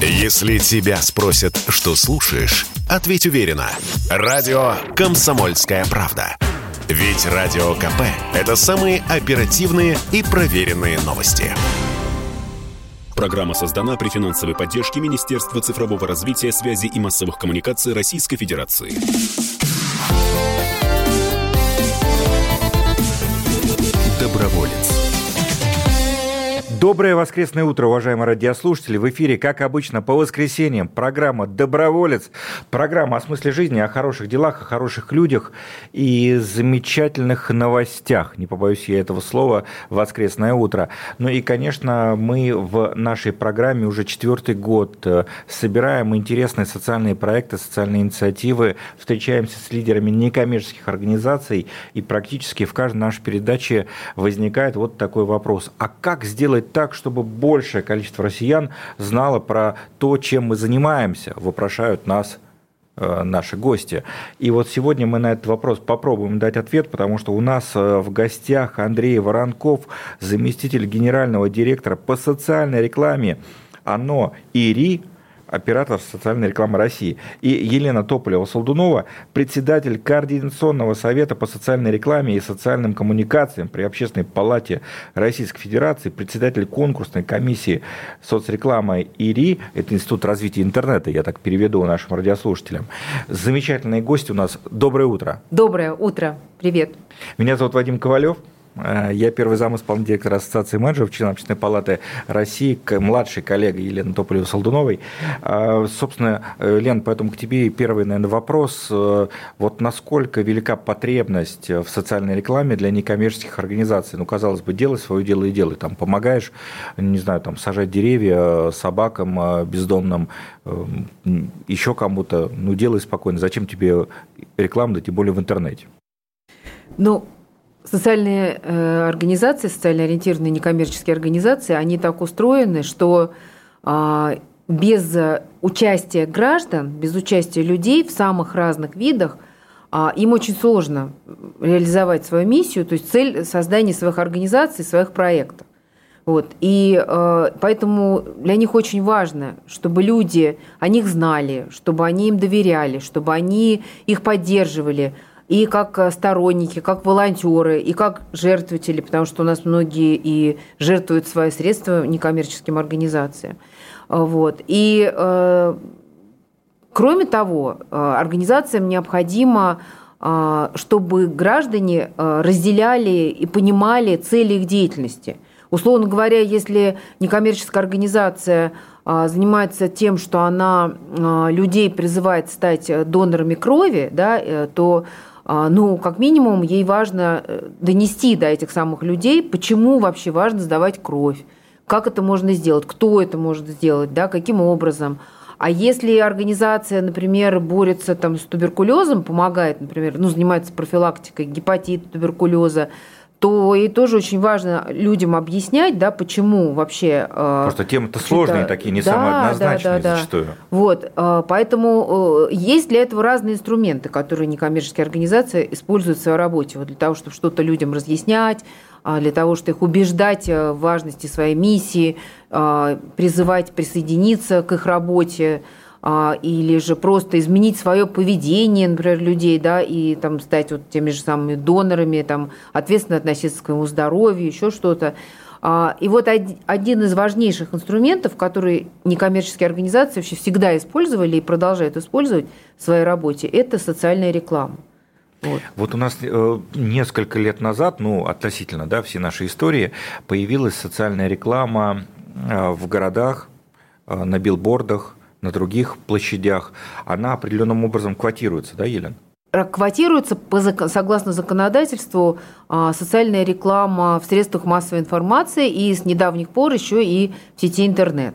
Если тебя спросят, что слушаешь, ответь уверенно. Радио «Комсомольская правда». Ведь Радио КП – это самые оперативные и проверенные новости. Программа создана при финансовой поддержке Министерства цифрового развития, связи и массовых коммуникаций Российской Федерации. Доброе воскресное утро, уважаемые радиослушатели. В эфире, как обычно, по воскресеньям программа «Доброволец». Программа о смысле жизни, о хороших делах, о хороших людях и замечательных новостях. Не побоюсь я этого слова «воскресное утро». Ну и, конечно, мы в нашей программе уже четвертый год э, собираем интересные социальные проекты, социальные инициативы, встречаемся с лидерами некоммерческих организаций, и практически в каждой нашей передаче возникает вот такой вопрос. А как сделать так, чтобы большее количество россиян знало про то, чем мы занимаемся, вопрошают нас э, наши гости. И вот сегодня мы на этот вопрос попробуем дать ответ, потому что у нас э, в гостях Андрей Воронков, заместитель генерального директора по социальной рекламе ОНО ИРИ, оператор социальной рекламы России, и Елена Тополева-Солдунова, председатель Координационного совета по социальной рекламе и социальным коммуникациям при Общественной палате Российской Федерации, председатель конкурсной комиссии соцрекламы ИРИ, это Институт развития интернета, я так переведу нашим радиослушателям. Замечательные гости у нас. Доброе утро. Доброе утро. Привет. Меня зовут Вадим Ковалев. Э, я первый зам исполнительного директора Ассоциации менеджеров, член Общественной палаты России, младший коллега Елены Тополевой-Солдуновой. Э, собственно, э, Лен, поэтому к тебе первый, наверное, вопрос. Вот насколько велика потребность в социальной рекламе для некоммерческих организаций? Ну, казалось бы, делай свое дело и делай. Там помогаешь, не знаю, там сажать деревья собакам бездомным, еще кому-то. Ну, делай спокойно. Зачем тебе реклама, да тем более в интернете? Ну, социальные э, организации, социально ориентированные некоммерческие организации, они так устроены, что э, без участия граждан, без участия людей в самых разных видах, э, им очень сложно реализовать свою миссию, то есть цель создания своих организаций, своих проектов. Вот. И э, поэтому для них очень важно, чтобы люди о них знали, чтобы они им доверяли, чтобы они их поддерживали, и как э, сторонники, как волонтеры, и как жертвователи, потому что у нас многие и жертвуют свои средства некоммерческим организациям. Э, вот. И э, кроме того, организациям необходимо чтобы граждане разделяли и понимали цели их деятельности. Условно говоря, если некоммерческая организация занимается тем, что она людей призывает стать донорами крови, да, то ну, как минимум, ей важно э, донести до этих самых людей, почему вообще важно сдавать кровь, как это можно сделать, кто это может сделать, да, каким образом. А если организация, например, борется там, с туберкулезом, помогает, например, ну, занимается профилактикой гепатита, туберкулеза, то и тоже очень важно людям объяснять, да, почему вообще... Э, Просто темы-то сложные такие, не да, самые однозначные да, да, зачастую. Да. Вот, э, поэтому э, есть для этого разные инструменты, которые некоммерческие организации используют в своей работе, вот для того, чтобы что-то людям разъяснять, а, для того, чтобы их убеждать в важности своей миссии, призывать присоединиться к их работе, или же просто изменить свое поведение, например, людей, да, и там стать вот теми же самыми донорами, там, ответственно относиться к своему здоровью, еще что-то. А, и вот один из важнейших инструментов, который некоммерческие организации вообще всегда использовали и продолжают использовать в своей работе, это социальная реклама. Вот. вот у нас э, несколько лет назад, ну, относительно, да, всей нашей истории, появилась социальная реклама э, в городах, э, на билбордах, на других площадях, она определенным образом квотируется, да, Елена? Квотируется по, согласно законодательству а, социальная реклама в средствах массовой информации и с недавних пор еще и в сети интернет.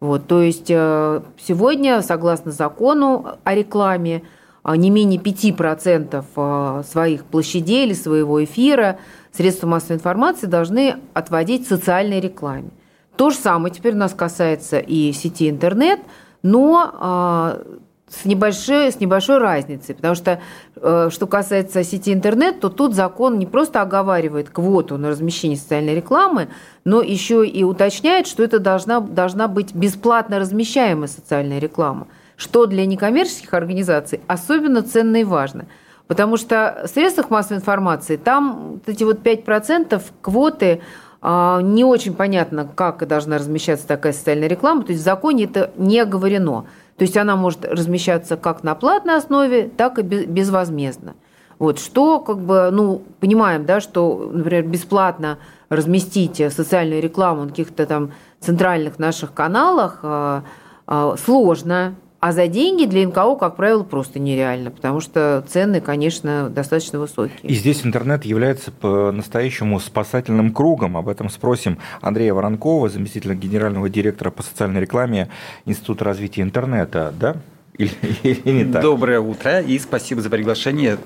Вот, то есть э, сегодня, согласно закону о рекламе, а, не менее 5% а, своих площадей или своего эфира средства массовой информации должны отводить социальной рекламе. То же самое теперь нас касается и сети интернет – но а, с небольшой, с небольшой разницей, потому что э, что касается сети интернет, то тут закон не просто оговаривает квоту на размещение социальной рекламы, но еще и уточняет, что это должна, должна быть бесплатно размещаемая социальная реклама, что для некоммерческих организаций особенно ценно и важно. Потому что в средствах массовой информации там эти вот 5% квоты не очень понятно, как должна размещаться такая социальная реклама, то есть в законе это не оговорено. То есть она может размещаться как на платной основе, так и безвозмездно. Вот, что, как бы, ну, понимаем, да, что, например, бесплатно разместить социальную рекламу на каких-то там центральных наших каналах э, э, сложно, а за деньги для НКО, как правило, просто нереально, потому что цены, конечно, достаточно высокие. И здесь интернет является по-настоящему спасательным кругом. Об этом спросим Андрея Воронкова, заместителя генерального директора по социальной рекламе Института развития интернета. Да? Или, или не так? Доброе утро и спасибо за приглашение.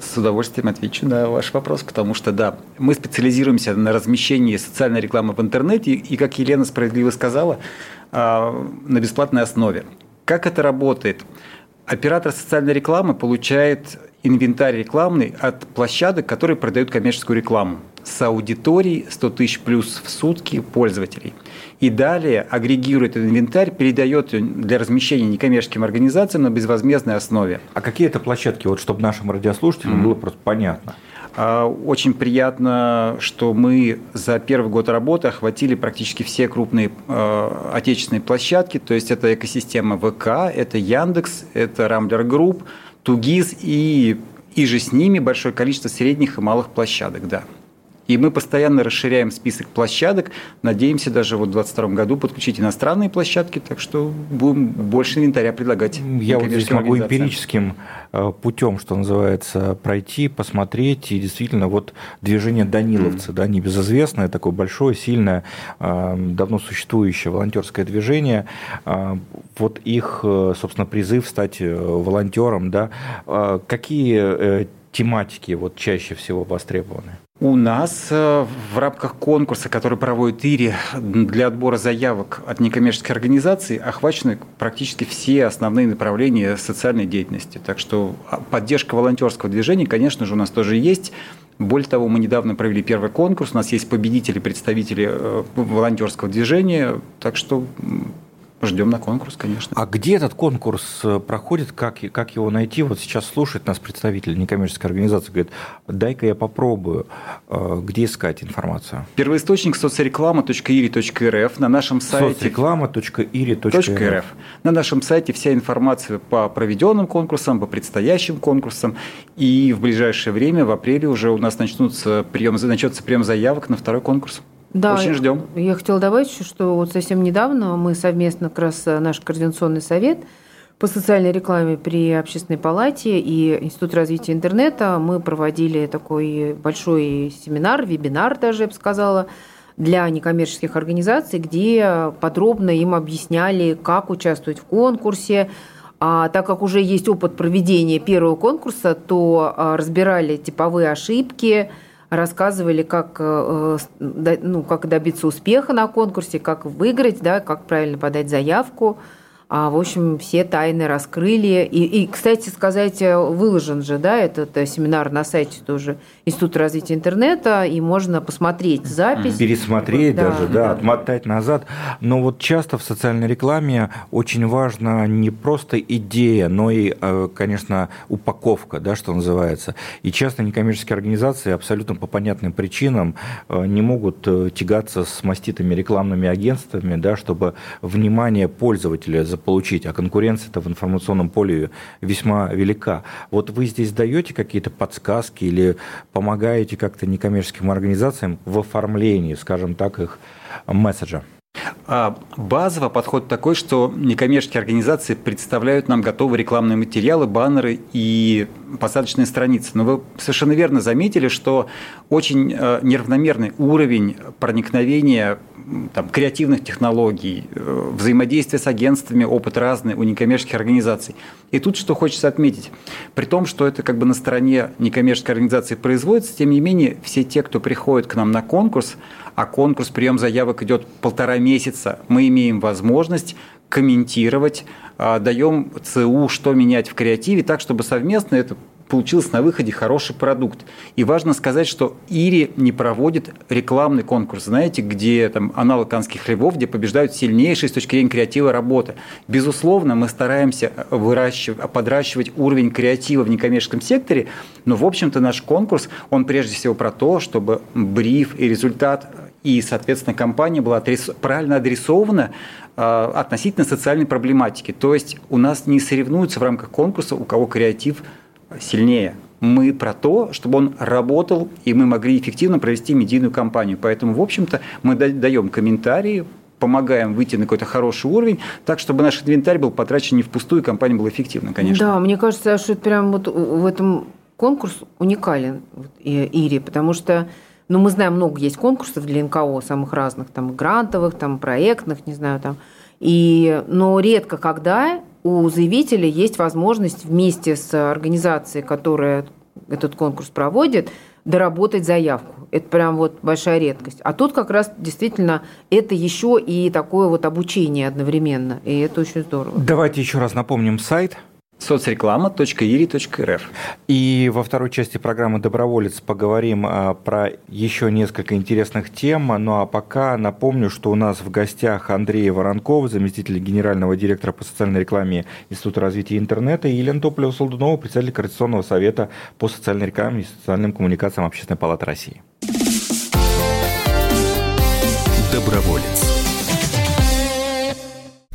С удовольствием отвечу на ваш вопрос, потому что, да, мы специализируемся на размещении социальной рекламы в интернете, и, как Елена справедливо сказала, а, на бесплатной основе. Как это работает? Оператор социальной рекламы получает инвентарь рекламный от площадок, которые продают коммерческую рекламу с аудиторией 100 тысяч плюс в сутки пользователей. И далее агрегирует этот инвентарь, передает для размещения некоммерческим организациям на безвозмездной основе. А какие это площадки, вот чтобы нашим радиослушателям mm-hmm. было просто понятно? А, очень приятно, что мы за первый год работы охватили практически все крупные э, отечественные площадки. То есть это экосистема ВК, это Яндекс, это Rambler Group, 2ГИС и, и же с ними большое количество средних и малых площадок. Да. И мы постоянно расширяем список площадок. Надеемся даже вот в 2022 году подключить иностранные площадки, так что будем больше инвентаря предлагать. Я вот здесь могу эмпирическим э, путем, что называется, пройти, посмотреть. И действительно, вот движение Даниловцы, мм. да, небезызвестное, такое большое, сильное, э, давно существующее волонтерское движение. Э, вот их, собственно, призыв стать волонтером, да. Какие тематики вот чаще всего востребованы? У нас э, в рамках конкурса, который проводит ИРИ для отбора заявок от некоммерческих организаций, охвачены практически все основные направления социальной деятельности. Так что а, поддержка волонтерского движения, конечно же, у нас тоже есть. Более того, мы недавно провели первый конкурс, у нас есть победители, представители э, волонтерского движения, так что Ждем на конкурс, конечно. А где этот конкурс э, проходит, как, как его найти? Вот сейчас слушает нас представитель некоммерческой организации, говорит, дай-ка я попробую. Э, где искать информацию? Первоисточник соцреклама.iri.рф на нашем сайте. Соцреклама.iri.рф На нашем сайте вся информация по проведенным конкурсам, по предстоящим конкурсам. И в ближайшее время, в апреле уже у нас начнутся прием, начнется прием заявок на второй конкурс. Да, Очень ждем. Я хотела добавить еще, что вот совсем недавно мы совместно, как раз э, наш координационный совет по социальной рекламе при Общественной палате и Институт развития интернета мы проводили такой большой семинар, вебинар даже, я бы сказала, для некоммерческих организаций, где подробно им объясняли, как участвовать в конкурсе, а так как уже есть опыт проведения первого конкурса, то а, разбирали типовые ошибки, рассказывали, как, э, ну, как добиться успеха на конкурсе, как выиграть, да, как правильно подать заявку. А, в общем, все тайны раскрыли. И, и, кстати сказать, э, выложен же, да, этот э, семинар на сайте тоже Института развития интернета, и можно посмотреть запись. Пересмотреть да, даже, да, отмотать назад. Но вот часто в социальной рекламе очень важна не просто идея, но и, э, конечно, упаковка, да, что называется. И часто некоммерческие организации абсолютно по понятным причинам не могут тягаться с маститыми рекламными агентствами, да, чтобы внимание пользователя получить, а конкуренция-то в информационном поле весьма велика. Вот вы здесь даете какие-то подсказки или помогаете как-то некоммерческим организациям в оформлении, скажем так, их месседжа? А базово подход такой, что некоммерческие организации представляют нам готовые рекламные материалы, баннеры и посадочные страницы. Но вы совершенно верно заметили, что очень э, неравномерный уровень проникновения там, креативных технологий, э, взаимодействия с агентствами, опыт разный у некоммерческих организаций. И тут что хочется отметить. При том, что это как бы на стороне некоммерческой организации производится, тем не менее, все те, кто приходит к нам на конкурс, а конкурс, прием заявок идет полтора месяца, мы имеем возможность комментировать, а, даем ЦУ, что менять в креативе, так, чтобы совместно это получился на выходе хороший продукт. И важно сказать, что Ири не проводит рекламный конкурс, знаете, где там аналог канских хлебов, где побеждают сильнейшие с точки зрения креатива работы. Безусловно, мы стараемся выращивать, подращивать уровень креатива в некоммерческом секторе, но, в общем-то, наш конкурс, он прежде всего про то, чтобы бриф и результат и, соответственно, компания была адрес... правильно адресована э, относительно социальной проблематики. То есть у нас не соревнуются в рамках конкурса, у кого креатив сильнее. Мы про то, чтобы он работал, и мы могли эффективно провести медийную кампанию. Поэтому, в общем-то, мы даем комментарии, помогаем выйти на какой-то хороший уровень, так, чтобы наш инвентарь был потрачен не впустую, и компания была эффективна, конечно. Да, мне кажется, что это прям вот в этом конкурс уникален, Ири, потому что ну, мы знаем, много есть конкурсов для НКО, самых разных, там, грантовых, там, проектных, не знаю, там. И, но редко когда у заявителя есть возможность вместе с организацией, которая этот конкурс проводит, доработать заявку. Это прям вот большая редкость. А тут как раз действительно это еще и такое вот обучение одновременно. И это очень здорово. Давайте еще раз напомним сайт – соцреклама.iri.рф. И во второй части программы «Доброволец» поговорим а, про еще несколько интересных тем. Ну а пока напомню, что у нас в гостях Андрей Воронков, заместитель генерального директора по социальной рекламе Института развития интернета, и Елена Тополева-Солдунова, председатель Координационного совета по социальной рекламе и социальным коммуникациям Общественной палаты России. Доброволец.